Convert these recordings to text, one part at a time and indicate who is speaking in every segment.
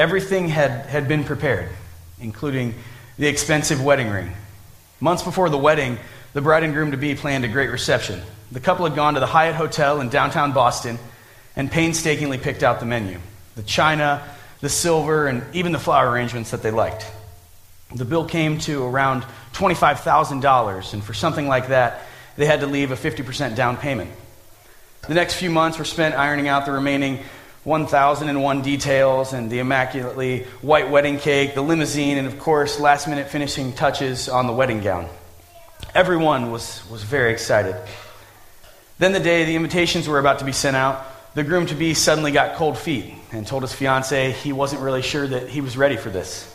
Speaker 1: Everything had, had been prepared, including the expensive wedding ring. Months before the wedding, the bride and groom to be planned a great reception. The couple had gone to the Hyatt Hotel in downtown Boston and painstakingly picked out the menu the china, the silver, and even the flower arrangements that they liked. The bill came to around $25,000, and for something like that, they had to leave a 50% down payment. The next few months were spent ironing out the remaining 1,001 details and the immaculately white wedding cake, the limousine, and of course, last minute finishing touches on the wedding gown. Everyone was, was very excited. Then, the day the invitations were about to be sent out, the groom to be suddenly got cold feet and told his fiancee he wasn't really sure that he was ready for this.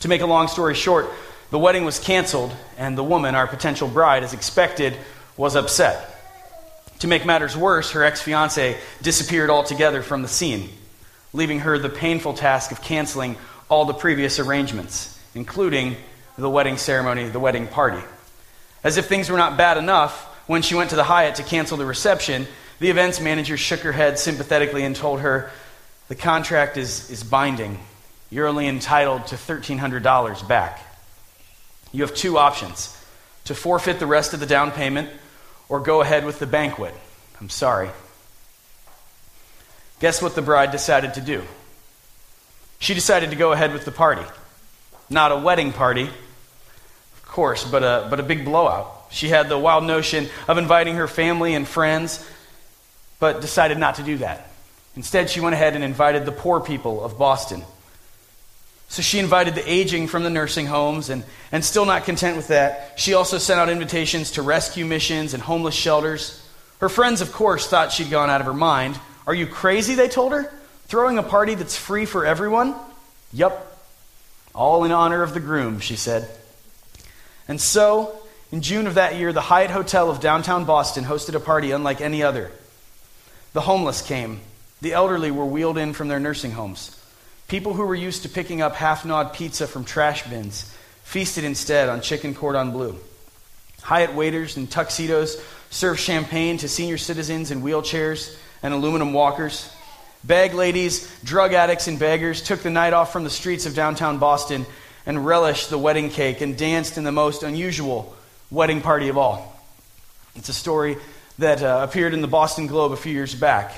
Speaker 1: To make a long story short, the wedding was canceled, and the woman, our potential bride, as expected, was upset. To make matters worse, her ex fiance disappeared altogether from the scene, leaving her the painful task of canceling all the previous arrangements, including the wedding ceremony, the wedding party. As if things were not bad enough, when she went to the Hyatt to cancel the reception, the events manager shook her head sympathetically and told her, The contract is, is binding. You're only entitled to $1,300 back. You have two options to forfeit the rest of the down payment or go ahead with the banquet. I'm sorry. Guess what the bride decided to do? She decided to go ahead with the party. Not a wedding party, of course, but a, but a big blowout. She had the wild notion of inviting her family and friends, but decided not to do that. Instead, she went ahead and invited the poor people of Boston. So she invited the aging from the nursing homes, and, and still not content with that, she also sent out invitations to rescue missions and homeless shelters. Her friends, of course, thought she'd gone out of her mind. Are you crazy? They told her. Throwing a party that's free for everyone? Yup. All in honor of the groom, she said. And so, in June of that year, the Hyatt Hotel of downtown Boston hosted a party unlike any other. The homeless came, the elderly were wheeled in from their nursing homes. People who were used to picking up half gnawed pizza from trash bins feasted instead on chicken cordon bleu. Hyatt waiters in tuxedos served champagne to senior citizens in wheelchairs and aluminum walkers. Bag ladies, drug addicts, and beggars took the night off from the streets of downtown Boston and relished the wedding cake and danced in the most unusual wedding party of all. It's a story that uh, appeared in the Boston Globe a few years back.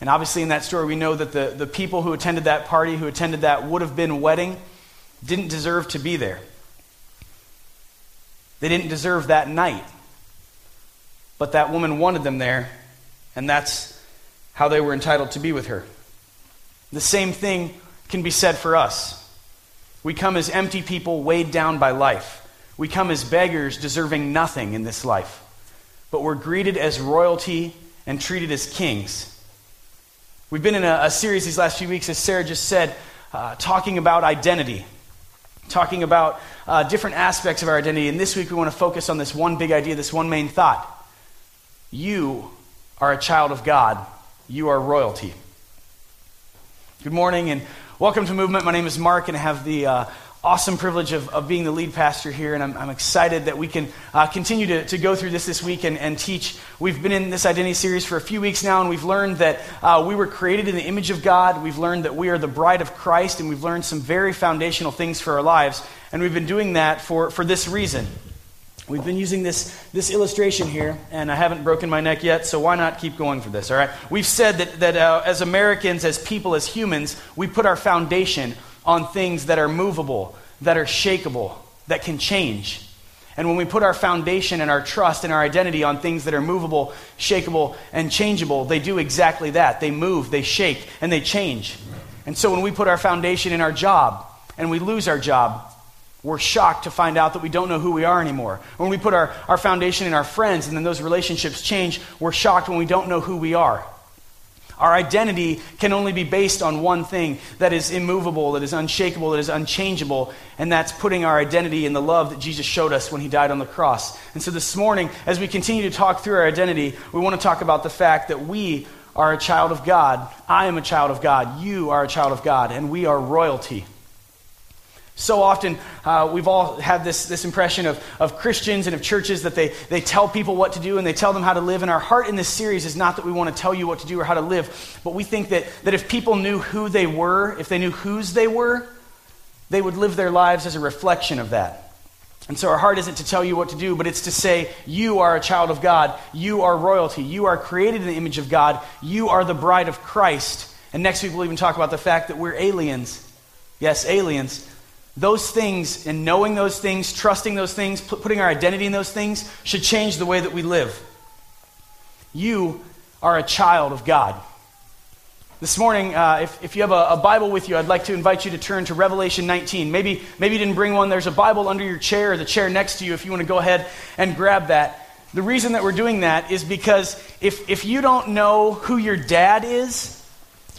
Speaker 1: And obviously, in that story, we know that the, the people who attended that party, who attended that would have been wedding, didn't deserve to be there. They didn't deserve that night. But that woman wanted them there, and that's how they were entitled to be with her. The same thing can be said for us. We come as empty people weighed down by life. We come as beggars deserving nothing in this life. But we're greeted as royalty and treated as kings. We've been in a, a series these last few weeks, as Sarah just said, uh, talking about identity, talking about uh, different aspects of our identity. And this week we want to focus on this one big idea, this one main thought. You are a child of God, you are royalty. Good morning and welcome to Movement. My name is Mark, and I have the uh, awesome privilege of, of being the lead pastor here, and I'm, I'm excited that we can uh, continue to, to go through this this week and, and teach. We've been in this identity series for a few weeks now, and we've learned that uh, we were created in the image of God. We've learned that we are the bride of Christ, and we've learned some very foundational things for our lives. And we've been doing that for, for this reason. We've been using this, this illustration here, and I haven't broken my neck yet, so why not keep going for this, all right? We've said that, that uh, as Americans, as people, as humans, we put our foundation on things that are movable, that are shakable, that can change. And when we put our foundation and our trust and our identity on things that are movable, shakable, and changeable, they do exactly that. They move, they shake, and they change. And so when we put our foundation in our job and we lose our job, we're shocked to find out that we don't know who we are anymore. When we put our, our foundation in our friends and then those relationships change, we're shocked when we don't know who we are. Our identity can only be based on one thing that is immovable, that is unshakable, that is unchangeable, and that's putting our identity in the love that Jesus showed us when he died on the cross. And so this morning, as we continue to talk through our identity, we want to talk about the fact that we are a child of God. I am a child of God. You are a child of God, and we are royalty. So often, uh, we've all had this, this impression of, of Christians and of churches that they, they tell people what to do and they tell them how to live. And our heart in this series is not that we want to tell you what to do or how to live, but we think that, that if people knew who they were, if they knew whose they were, they would live their lives as a reflection of that. And so our heart isn't to tell you what to do, but it's to say, you are a child of God. You are royalty. You are created in the image of God. You are the bride of Christ. And next week we'll even talk about the fact that we're aliens. Yes, aliens those things and knowing those things, trusting those things, putting our identity in those things should change the way that we live. You are a child of God. This morning, uh, if, if you have a, a, Bible with you, I'd like to invite you to turn to Revelation 19. Maybe, maybe you didn't bring one. There's a Bible under your chair or the chair next to you if you want to go ahead and grab that. The reason that we're doing that is because if, if you don't know who your dad is,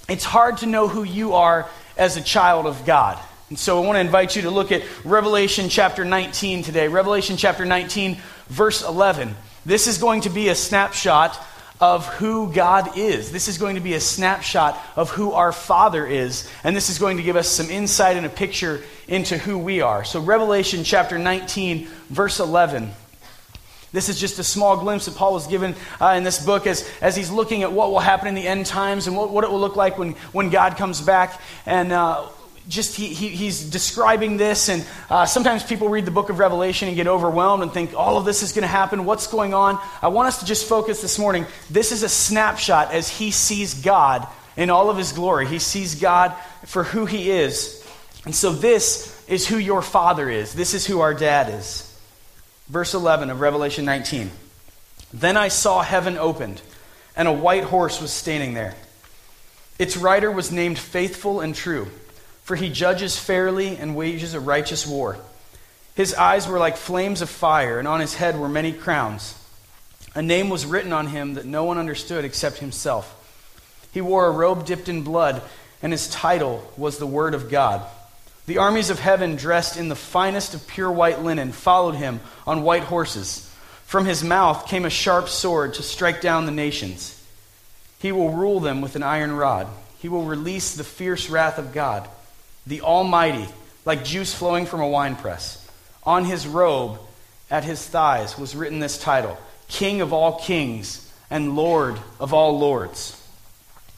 Speaker 1: it's hard to know who you are as a child of God. And so I want to invite you to look at Revelation chapter 19 today. Revelation chapter 19, verse 11. This is going to be a snapshot of who God is. This is going to be a snapshot of who our Father is. And this is going to give us some insight and a picture into who we are. So, Revelation chapter 19, verse 11. This is just a small glimpse that Paul was given uh, in this book as, as he's looking at what will happen in the end times and what, what it will look like when, when God comes back. And uh, just he, he, he's describing this and uh, sometimes people read the book of revelation and get overwhelmed and think all of this is going to happen. What's going on? I want us to just focus this morning. This is a snapshot as he sees god in all of his glory. He sees god for who he is. And so this is who your father is. This is who our dad is. Verse 11 of revelation 19 then i saw heaven opened and a white horse was standing there. Its rider was named faithful and true for he judges fairly and wages a righteous war. His eyes were like flames of fire, and on his head were many crowns. A name was written on him that no one understood except himself. He wore a robe dipped in blood, and his title was the Word of God. The armies of heaven, dressed in the finest of pure white linen, followed him on white horses. From his mouth came a sharp sword to strike down the nations. He will rule them with an iron rod. He will release the fierce wrath of God the Almighty, like juice flowing from a winepress. On his robe, at his thighs, was written this title King of all kings and Lord of all lords.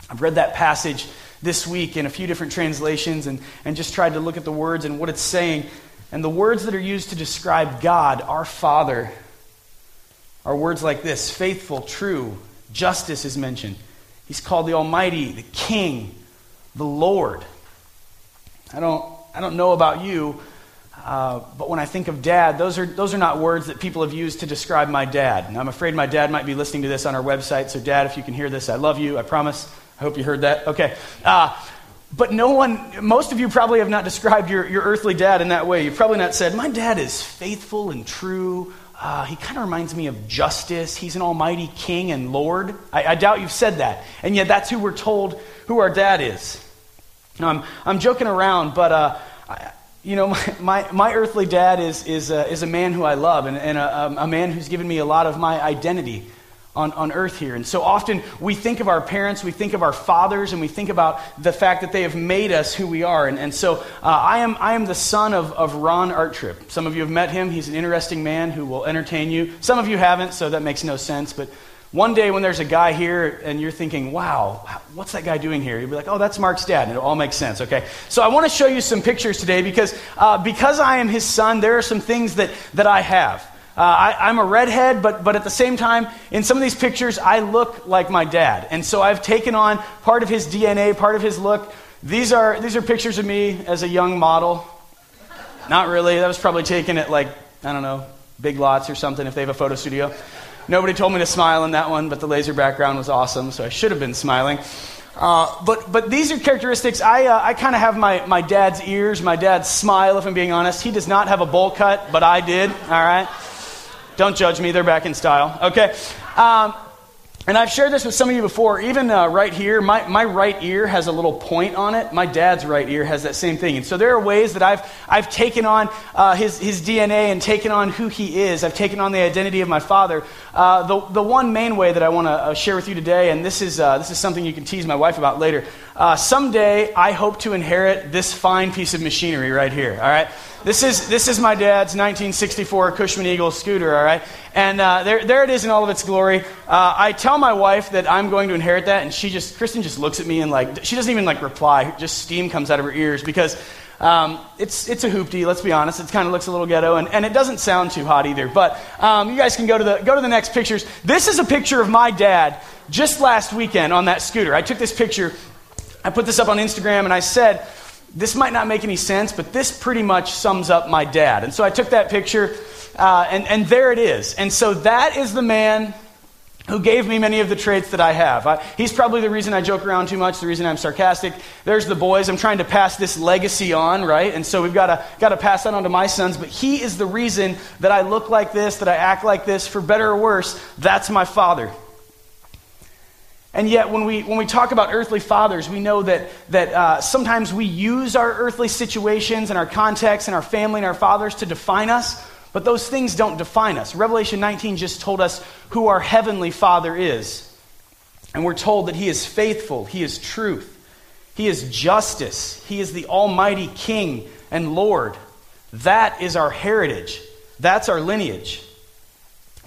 Speaker 1: I've read that passage this week in a few different translations and, and just tried to look at the words and what it's saying. And the words that are used to describe God, our Father, are words like this faithful, true, justice is mentioned. He's called the Almighty, the King, the Lord. I don't, I don't know about you, uh, but when I think of dad, those are, those are not words that people have used to describe my dad. And I'm afraid my dad might be listening to this on our website. So, dad, if you can hear this, I love you. I promise. I hope you heard that. Okay. Uh, but no one, most of you probably have not described your, your earthly dad in that way. You've probably not said, My dad is faithful and true. Uh, he kind of reminds me of justice. He's an almighty king and Lord. I, I doubt you've said that. And yet, that's who we're told who our dad is. I'm, I'm joking around, but uh, I, you know, my, my, my, earthly dad is, is, is a man who I love and, and a, um, a, man who's given me a lot of my identity on, on earth here. And so often we think of our parents, we think of our fathers, and we think about the fact that they have made us who we are. And, and so uh, I, am, I am the son of, of Ron Artrip. Some of you have met him. He's an interesting man who will entertain you. Some of you haven't, so that makes no sense. But one day when there's a guy here and you're thinking, wow, what's that guy doing here? You'll be like, oh, that's Mark's dad. And it all makes sense, okay? So I want to show you some pictures today because, uh, because I am his son, there are some things that, that I have. Uh, I, am a redhead, but, but at the same time, in some of these pictures, I look like my dad. And so I've taken on part of his DNA, part of his look. These are, these are pictures of me as a young model. Not really. That was probably taken at, like, I don't know, Big Lots or something if they have a photo studio. Nobody told me to smile in that one, but the laser background was awesome, so I should have been smiling. Uh, but, but these are characteristics. I, uh, I kind of have my, my dad's ears, my dad's smile, if I'm being honest. He does not have a bowl cut, but I did, all right? Don't judge me, they're back in style, okay? Um, and I've shared this with some of you before. Even uh, right here, my, my right ear has a little point on it. My dad's right ear has that same thing. And so there are ways that I've, I've taken on uh, his, his DNA and taken on who he is. I've taken on the identity of my father. Uh, the, the one main way that I want to uh, share with you today, and this is, uh, this is something you can tease my wife about later, uh, someday I hope to inherit this fine piece of machinery right here. All right, this is this is my dad's 1964 Cushman Eagle scooter. All right, and uh, there there it is in all of its glory. Uh, I tell my wife that I'm going to inherit that, and she just Kristen just looks at me and like she doesn't even like reply. Just steam comes out of her ears because. Um, it's, it's a hoopty, let's be honest. It kind of looks a little ghetto, and, and it doesn't sound too hot either. But um, you guys can go to, the, go to the next pictures. This is a picture of my dad just last weekend on that scooter. I took this picture I put this up on Instagram and I said, this might not make any sense, but this pretty much sums up my dad. And so I took that picture, uh, and, and there it is. And so that is the man who gave me many of the traits that I have. I, he's probably the reason I joke around too much, the reason I'm sarcastic. There's the boys. I'm trying to pass this legacy on, right? And so we've got to got to pass that on to my sons. But he is the reason that I look like this, that I act like this, for better or worse. That's my father. And yet, when we, when we talk about earthly fathers, we know that, that uh, sometimes we use our earthly situations and our context and our family and our fathers to define us, but those things don't define us. Revelation 19 just told us who our heavenly Father is. And we're told that He is faithful, He is truth, He is justice, He is the Almighty King and Lord. That is our heritage, that's our lineage.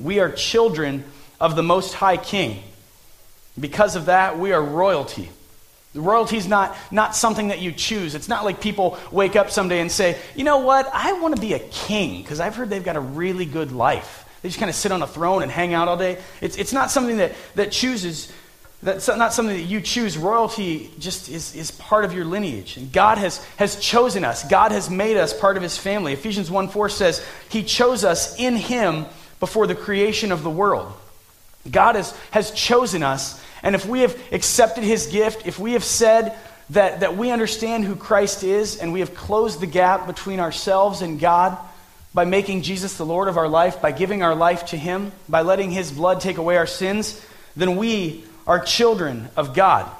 Speaker 1: We are children of the Most High King. Because of that, we are royalty. Royalty is not, not something that you choose. It's not like people wake up someday and say, you know what, I want to be a king because I've heard they've got a really good life. They just kind of sit on a throne and hang out all day. It's, it's not something that, that chooses, that's not something that you choose. Royalty just is, is part of your lineage. And God has, has chosen us, God has made us part of his family. Ephesians 1 4 says, He chose us in Him before the creation of the world. God has, has chosen us and if we have accepted his gift, if we have said that, that we understand who Christ is and we have closed the gap between ourselves and God by making Jesus the Lord of our life, by giving our life to him, by letting his blood take away our sins, then we are children of God.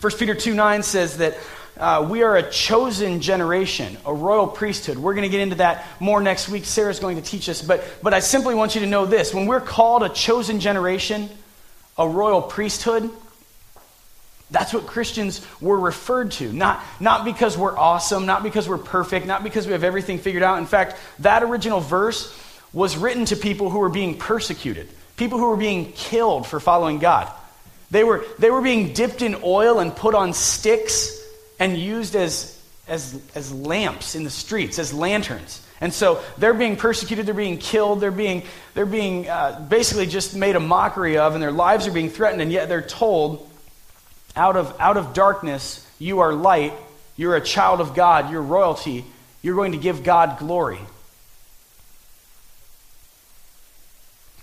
Speaker 1: 1 Peter 2 9 says that uh, we are a chosen generation, a royal priesthood. We're going to get into that more next week. Sarah's going to teach us. But, but I simply want you to know this when we're called a chosen generation, a royal priesthood. That's what Christians were referred to. Not, not because we're awesome, not because we're perfect, not because we have everything figured out. In fact, that original verse was written to people who were being persecuted, people who were being killed for following God. They were, they were being dipped in oil and put on sticks and used as, as, as lamps in the streets, as lanterns. And so they're being persecuted, they're being killed, they're being, they're being uh, basically just made a mockery of, and their lives are being threatened, and yet they're told, out of, out of darkness, you are light, you're a child of God, you're royalty, you're going to give God glory.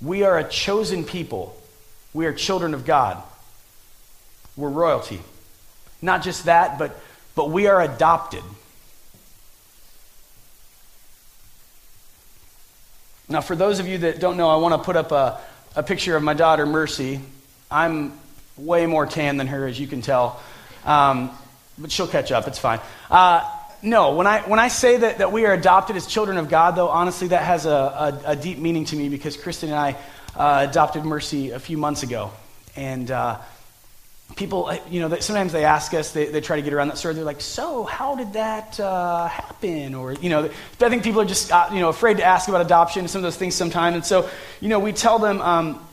Speaker 1: We are a chosen people, we are children of God, we're royalty. Not just that, but, but we are adopted. Now, for those of you that don't know, I want to put up a, a picture of my daughter, Mercy. I'm way more tan than her, as you can tell. Um, but she'll catch up. It's fine. Uh, no, when I, when I say that, that we are adopted as children of God, though, honestly, that has a, a, a deep meaning to me because Kristen and I uh, adopted Mercy a few months ago. And uh, people, uh, you know, sometimes they ask us, they, they try to get around that story. They're like, so how did that uh, happen? Or, you know, I think people are just, uh, you know, afraid to ask about adoption and some of those things sometimes. And so, you know, we tell them, um,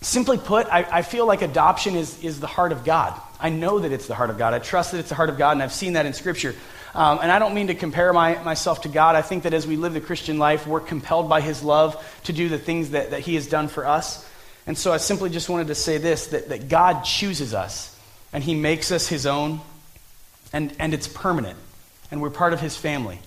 Speaker 1: simply put, I, I feel like adoption is, is the heart of God. I know that it's the heart of God. I trust that it's the heart of God, and I've seen that in Scripture. Um, and I don't mean to compare my, myself to God. I think that as we live the Christian life, we're compelled by His love to do the things that, that He has done for us. And so I simply just wanted to say this that, that God chooses us and He makes us His own, and, and it's permanent, and we're part of His family.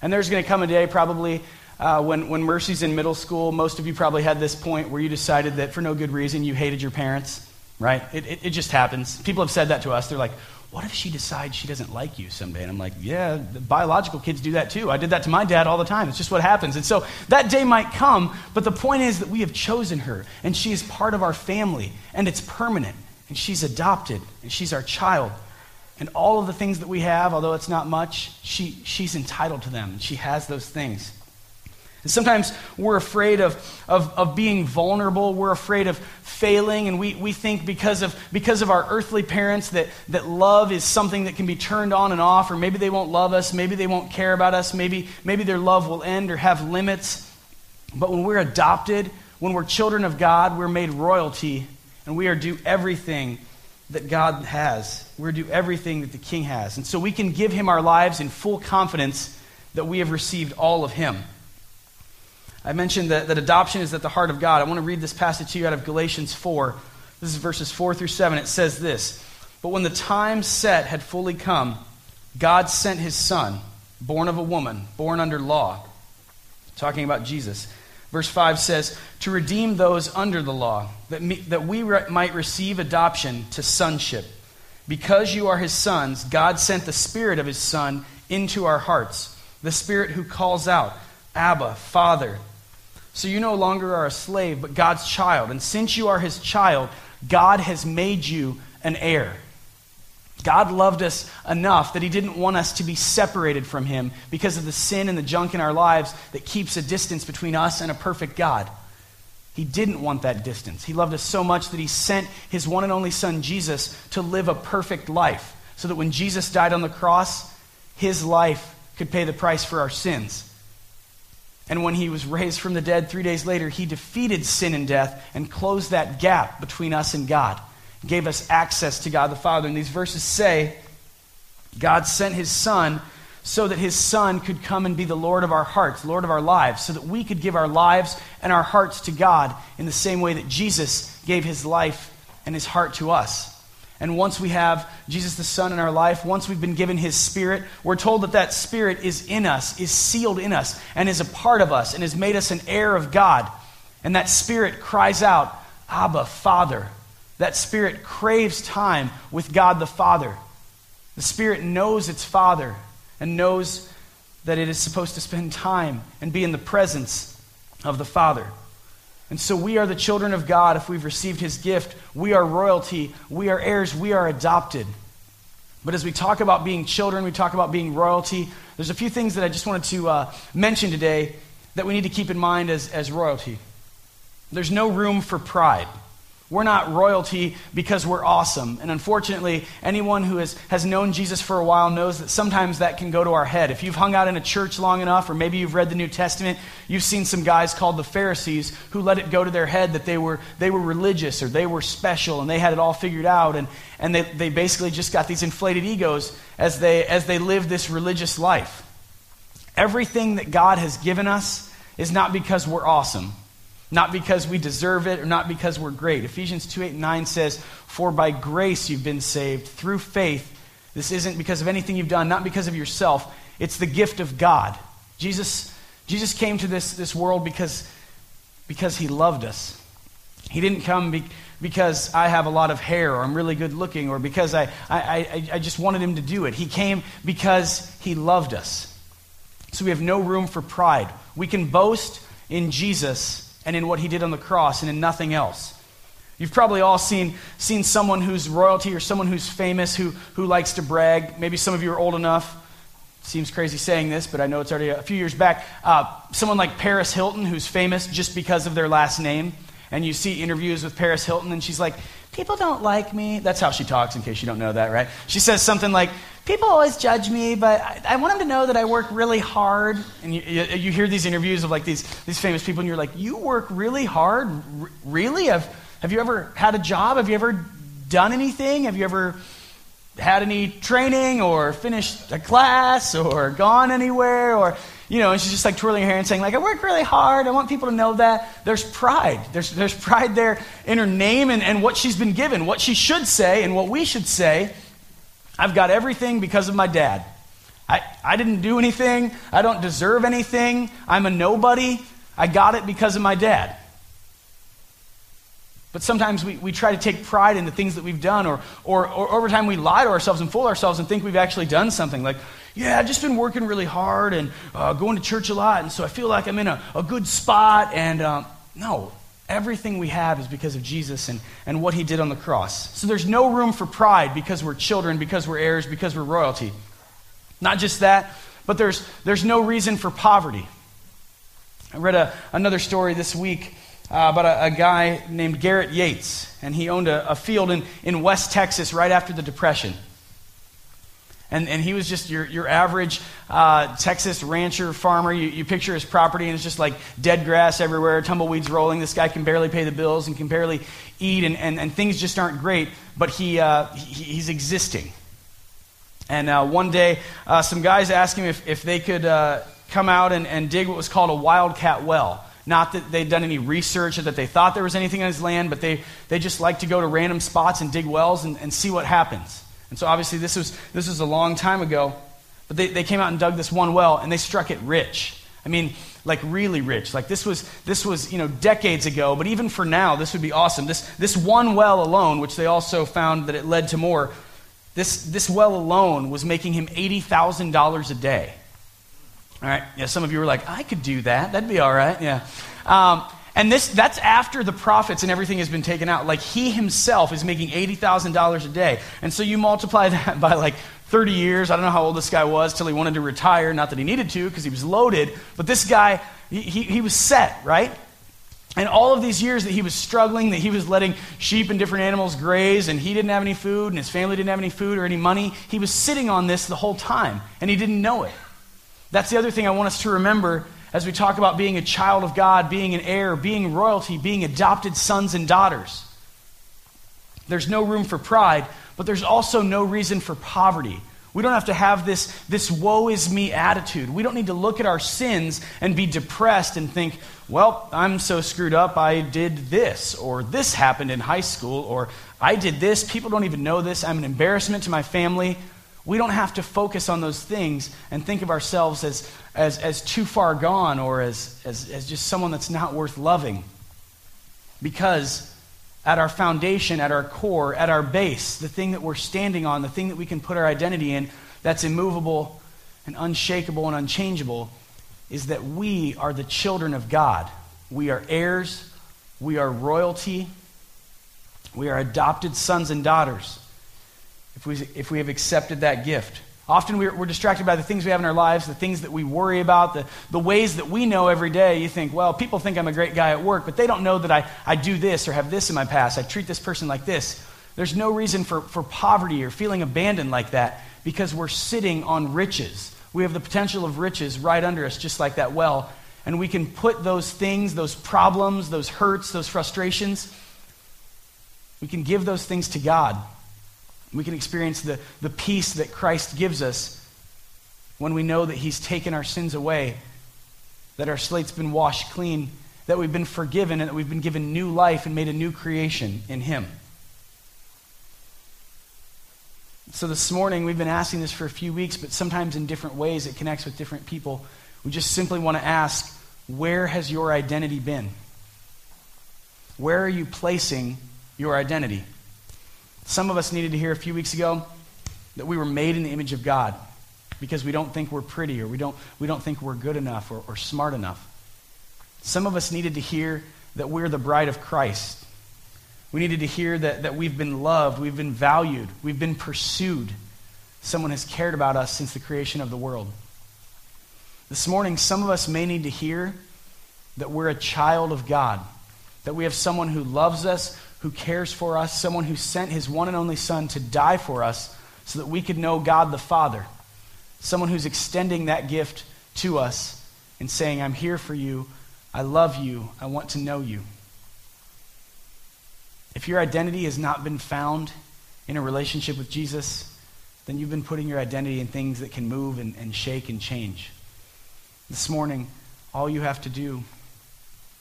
Speaker 1: And there's going to come a day, probably, uh, when, when Mercy's in middle school. Most of you probably had this point where you decided that for no good reason you hated your parents, right? It, it, it just happens. People have said that to us. They're like, what if she decides she doesn't like you someday? And I'm like, yeah, biological kids do that too. I did that to my dad all the time. It's just what happens. And so that day might come, but the point is that we have chosen her, and she is part of our family, and it's permanent, and she's adopted, and she's our child. And all of the things that we have, although it's not much, she, she's entitled to them, and she has those things. And sometimes we're afraid of, of, of being vulnerable. We're afraid of failing. And we, we think because of, because of our earthly parents that, that love is something that can be turned on and off, or maybe they won't love us, maybe they won't care about us, maybe, maybe their love will end or have limits. But when we're adopted, when we're children of God, we're made royalty, and we are due everything that God has. We're due everything that the King has. And so we can give him our lives in full confidence that we have received all of him. I mentioned that, that adoption is at the heart of God. I want to read this passage to you out of Galatians 4. This is verses 4 through 7. It says this But when the time set had fully come, God sent his Son, born of a woman, born under law. Talking about Jesus. Verse 5 says, To redeem those under the law, that, me, that we re- might receive adoption to sonship. Because you are his sons, God sent the Spirit of his Son into our hearts, the Spirit who calls out, Abba, Father. So you no longer are a slave, but God's child. And since you are his child, God has made you an heir. God loved us enough that he didn't want us to be separated from him because of the sin and the junk in our lives that keeps a distance between us and a perfect God. He didn't want that distance. He loved us so much that he sent his one and only son, Jesus, to live a perfect life so that when Jesus died on the cross, his life could pay the price for our sins. And when he was raised from the dead three days later, he defeated sin and death and closed that gap between us and God, gave us access to God the Father. And these verses say God sent his Son so that his Son could come and be the Lord of our hearts, Lord of our lives, so that we could give our lives and our hearts to God in the same way that Jesus gave his life and his heart to us. And once we have Jesus the Son in our life, once we've been given His Spirit, we're told that that Spirit is in us, is sealed in us, and is a part of us, and has made us an heir of God. And that Spirit cries out, Abba, Father. That Spirit craves time with God the Father. The Spirit knows its Father and knows that it is supposed to spend time and be in the presence of the Father. And so we are the children of God if we've received his gift. We are royalty. We are heirs. We are adopted. But as we talk about being children, we talk about being royalty, there's a few things that I just wanted to uh, mention today that we need to keep in mind as, as royalty. There's no room for pride. We're not royalty because we're awesome. And unfortunately, anyone who has, has known Jesus for a while knows that sometimes that can go to our head. If you've hung out in a church long enough, or maybe you've read the New Testament, you've seen some guys called the Pharisees who let it go to their head that they were, they were religious or they were special and they had it all figured out. And, and they, they basically just got these inflated egos as they, as they live this religious life. Everything that God has given us is not because we're awesome not because we deserve it or not because we're great. Ephesians 2 8 and 9 says, For by grace you've been saved through faith. This isn't because of anything you've done, not because of yourself. It's the gift of God. Jesus, Jesus came to this, this world because, because he loved us. He didn't come be, because I have a lot of hair or I'm really good looking or because I, I, I, I just wanted him to do it. He came because he loved us. So we have no room for pride. We can boast in Jesus and in what he did on the cross and in nothing else. You've probably all seen, seen someone who's royalty or someone who's famous who, who likes to brag. Maybe some of you are old enough. Seems crazy saying this, but I know it's already a few years back. Uh, someone like Paris Hilton, who's famous just because of their last name. And you see interviews with Paris Hilton, and she's like, People don't like me. That's how she talks, in case you don't know that, right? She says something like, people always judge me, but I, I, want them to know that I work really hard. And you, you, you, hear these interviews of like these, these famous people, and you're like, you work really hard? R- really? Have, have you ever had a job? Have you ever done anything? Have you ever had any training or finished a class or gone anywhere? Or, you know, and she's just like twirling her hair and saying, like, I work really hard. I want people to know that. There's pride. There's, there's pride there in her name and, and what she's been given, what she should say and what we should say. I've got everything because of my dad. I, I didn't do anything. I don't deserve anything. I'm a nobody. I got it because of my dad. But sometimes we, we try to take pride in the things that we've done, or, or, or over time we lie to ourselves and fool ourselves and think we've actually done something. Like, yeah, I've just been working really hard and uh, going to church a lot, and so I feel like I'm in a, a good spot. And um, no, Everything we have is because of Jesus and, and what he did on the cross. So there's no room for pride because we're children, because we're heirs, because we're royalty. Not just that, but there's, there's no reason for poverty. I read a, another story this week uh, about a, a, guy named Garrett Yates, and he owned a, a field in, in West Texas right after the Depression. And, and he was just your, your average uh, Texas rancher farmer. You, you picture his property, and it's just like dead grass everywhere, tumbleweeds rolling. This guy can barely pay the bills and can barely eat, and, and, and things just aren't great, but he, uh, he he's existing. And uh, one day, uh, some guys asked him if, if they could uh, come out and, and dig what was called a wildcat well. Not that they'd done any research or that they thought there was anything on his land, but they, they just like to go to random spots and dig wells and, and see what happens. And so obviously this was, this was a long time ago, but they, they came out and dug this one well and they struck it rich. I mean, like really rich. Like this was, this was, you know, decades ago, but even for now, this would be awesome. This, this one well alone, which they also found that it led to more, this, this well alone was making him $80,000 a day. All right. Yeah, some of you were like, I could do that. That'd be all right. Yeah. Um, and this, that's after the profits and everything has been taken out. Like he himself is making $80,000 a day. And so you multiply that by like 30 years. I don't know how old this guy was till he wanted to retire. Not that he needed to because he was loaded. But this guy, he, he, he was set, right? And all of these years that he was struggling, that he was letting sheep and different animals graze, and he didn't have any food, and his family didn't have any food or any money, he was sitting on this the whole time, and he didn't know it. That's the other thing I want us to remember as we talk about being a child of God, being an heir, being royalty, being adopted sons and daughters. There's no room for pride, but there's also no reason for poverty. We don't have to have this, this woe is me attitude. We don't need to look at our sins and be depressed and think, well, I'm so screwed up, I did this, or this happened in high school, or I did this, people don't even know this, I'm an embarrassment to my family. We don't have to focus on those things and think of ourselves as, as, as too far gone or as, as, as just someone that's not worth loving. Because at our foundation, at our core, at our base, the thing that we're standing on, the thing that we can put our identity in, that's immovable and unshakable and unchangeable, is that we are the children of God. We are heirs, we are royalty, we are adopted sons and daughters if we, if we have accepted that gift. Often we're, we're, distracted by the things we have in our lives, the things that we worry about, the, the ways that we know every day. You think, well, people think I'm a great guy at work, but they don't know that I, I do this or have this in my past. I treat this person like this. There's no reason for, for poverty or feeling abandoned like that because we're sitting on riches. We have the potential of riches right under us, just like that well. And we can put those things, those problems, those hurts, those frustrations, we can give those things to God we can experience the, the peace that Christ gives us when we know that He's taken our sins away, that our slate's been washed clean, that we've been forgiven, and that we've been given new life and made a new creation in Him. So, this morning, we've been asking this for a few weeks, but sometimes in different ways it connects with different people. We just simply want to ask where has your identity been? Where are you placing your identity? Some of us needed to hear a few weeks ago that we were made in the image of God because we don't think we're pretty or we don't, we don't think we're good enough or, or smart enough. Some of us needed to hear that we're the bride of Christ. We needed to hear that, that we've been loved, we've been valued, we've been pursued. Someone has cared about us since the creation of the world. This morning, some of us may need to hear that we're a child of God, that we have someone who loves us, who cares for us, someone who sent his one and only Son to die for us so that we could know God the Father, someone who's extending that gift to us and saying, I'm here for you, I love you, I want to know you. If your identity has not been found in a relationship with Jesus, then you've been putting your identity in things that can move and, and shake and change. This morning, all you have to do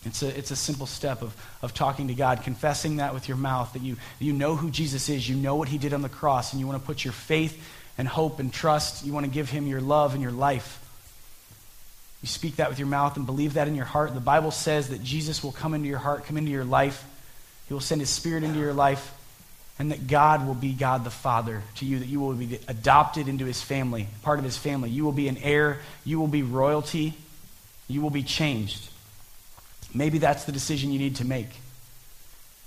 Speaker 1: it's a, it's a simple step of, of talking to God, confessing that with your mouth, that you, you know who Jesus is, you know what he did on the cross, and you want to put your faith and hope and trust. You want to give him your love and your life. You speak that with your mouth and believe that in your heart. The Bible says that Jesus will come into your heart, come into your life. He will send his spirit into your life, and that God will be God the Father to you, that you will be adopted into his family, part of his family. You will be an heir, you will be royalty, you will be changed. Maybe that's the decision you need to make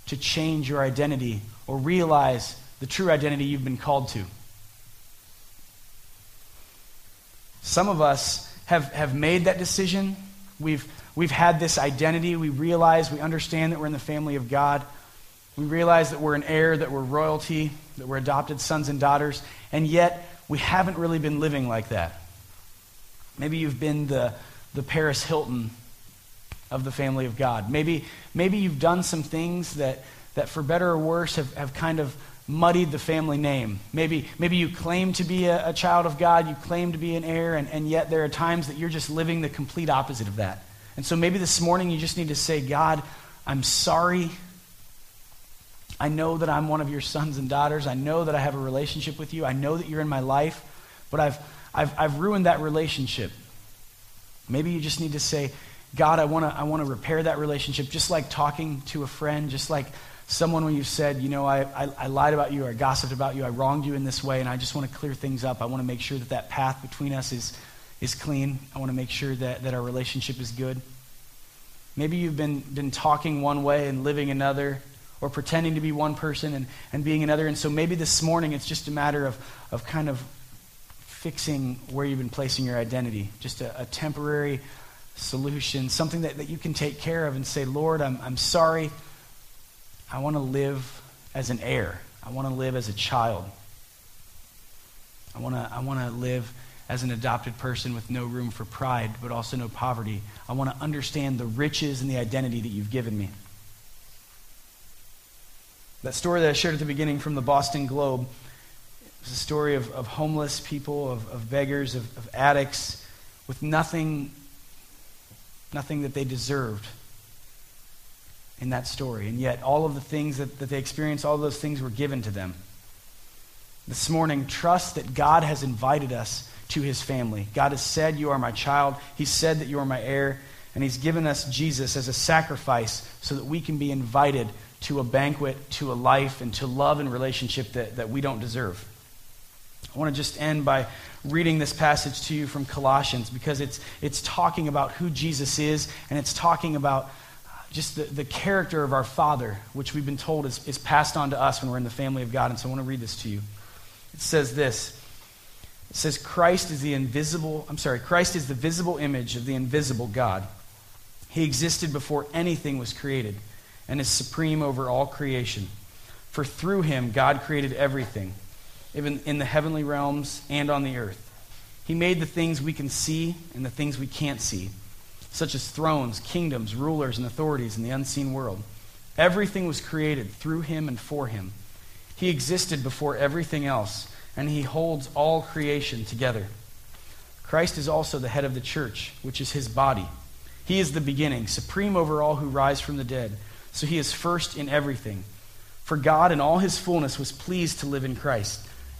Speaker 1: to change your identity or realize the true identity you've been called to. Some of us have, have made that decision, We've, we've had this identity. We realize, we understand that we're in the family of God. We realize that we're an heir, that we're royalty, that we're adopted sons and daughters, and yet we haven't really been living like that. Maybe you've been the, the Paris Hilton of the family of God. Maybe, maybe you've done some things that, that, for better or worse, have, have kind of muddied the family name. Maybe, maybe you claim to be a, a child of God, you claim to be an heir, and, and yet there are times that you're just living the complete opposite of that. And so maybe this morning you just need to say, God, I'm sorry. I know that I'm one of your sons and daughters. I know that I have a relationship with you. I know that you're in my life, but I've, I've, I've ruined that relationship. Maybe you just need to say, God, I want to I wanna repair that relationship, just like talking to a friend, just like someone when you said, you know, I, I, I, lied about you, or I gossiped about you, I wronged you in this way, and I just want to clear things up. I want to make sure that that path between us is, is clean. I want to make sure that, that our relationship is good. Maybe you've been, been talking one way and living another, or pretending to be one person and, and being another. And so maybe this morning it's just a matter of, of kind of fixing where you've been placing your identity, just a, a temporary solution, something that, that you can take care of and say, Lord, I'm, I'm sorry. I want to live as an heir. I want to live as a child. I want to, I want to live as an adopted person with no room for pride, but also no poverty. I want to understand the riches and the identity that you've given me. That story that I shared at the beginning from the Boston Globe is a story of, of homeless people, of, of beggars, of, of addicts with nothing, nothing that they deserved in that story. And yet, all of the things that, that they experienced, all those things were given to them. This morning, trust that God has invited us to his family. God has said, You are my child. He said that you are my heir. And he's given us Jesus as a sacrifice so that we can be invited to a banquet, to a life, and to love and relationship that, that we don't deserve. I want to just end by reading this passage to you from Colossians because it's, it's talking about who Jesus is and it's talking about just the, the character of our Father, which we've been told is, is passed on to us when we're in the family of God. And so I want to read this to you. It says this. It says, Christ is the invisible, I'm sorry, Christ is the visible image of the invisible God. He existed before anything was created and is supreme over all creation. For through him, God created everything, even in the heavenly realms and on the earth. He made the things we can see and the things we can't see such as thrones, kingdoms, rulers, and authorities in the unseen world. Everything was created through him and for him. He existed before everything else, and he holds all creation together. Christ is also the head of the church, which is his body. He is the beginning, supreme over all who rise from the dead. So he is first in everything. For God in all his fullness was pleased to live in Christ,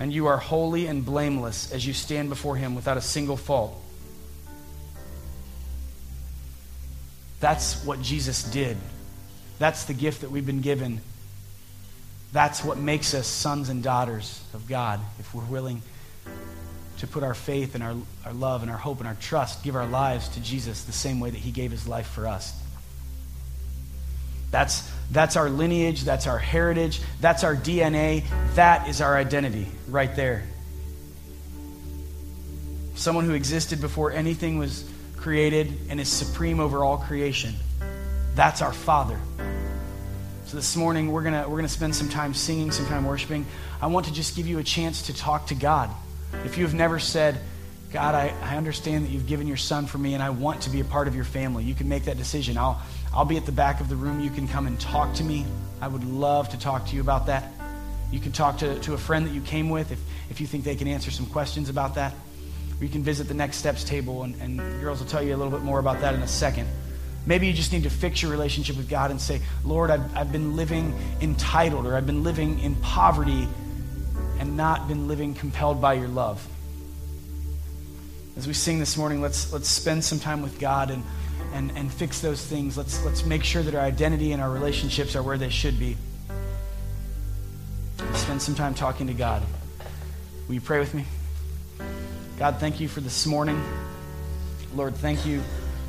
Speaker 1: and you are holy and blameless as you stand before him without a single fault. That's what Jesus did. That's the gift that we've been given. That's what makes us sons and daughters of God if we're willing to put our faith and our, our love and our hope and our trust, give our lives to Jesus the same way that he gave his life for us. That's, that's our lineage, that's our heritage, that's our DNA, that is our identity right there. Someone who existed before anything was created and is supreme over all creation. That's our Father. So this morning we're gonna we're gonna spend some time singing, some time worshiping. I want to just give you a chance to talk to God. If you have never said, God, I, I understand that you've given your son for me and I want to be a part of your family. You can make that decision. I'll I'll be at the back of the room. You can come and talk to me. I would love to talk to you about that. You can talk to, to a friend that you came with if, if you think they can answer some questions about that. Or you can visit the Next Steps table, and, and girls will tell you a little bit more about that in a second. Maybe you just need to fix your relationship with God and say, Lord, I've, I've been living entitled, or I've been living in poverty and not been living compelled by your love. As we sing this morning, let's, let's spend some time with God. And, and, and fix those things. Let's, let's make sure that our identity and our relationships are where they should be. Spend some time talking to God. Will you pray with me? God, thank you for this morning. Lord, thank you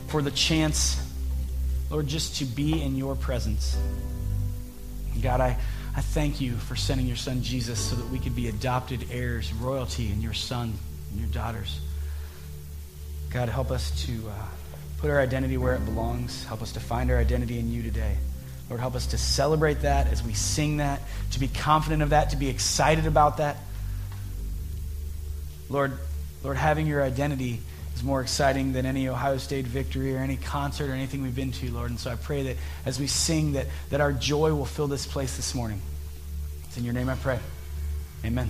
Speaker 1: for the chance, Lord, just to be in your presence. God, I, I thank you for sending your son Jesus so that we could be adopted heirs, royalty in your son and your daughters. God, help us to uh, put our identity where it belongs. Help us to find our identity in you today. Lord, help us to celebrate that as we sing that, to be confident of that, to be excited about that. Lord, Lord, having your identity is more exciting than any Ohio State victory or any concert or anything we've been to, Lord. And so I pray that as we sing, that, that our joy will fill this place this morning. It's in your name I pray. Amen.